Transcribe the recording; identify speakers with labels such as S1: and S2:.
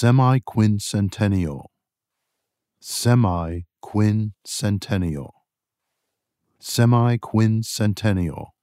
S1: Semi-quincentennial. Semi-quincentennial. Semi-quincentennial.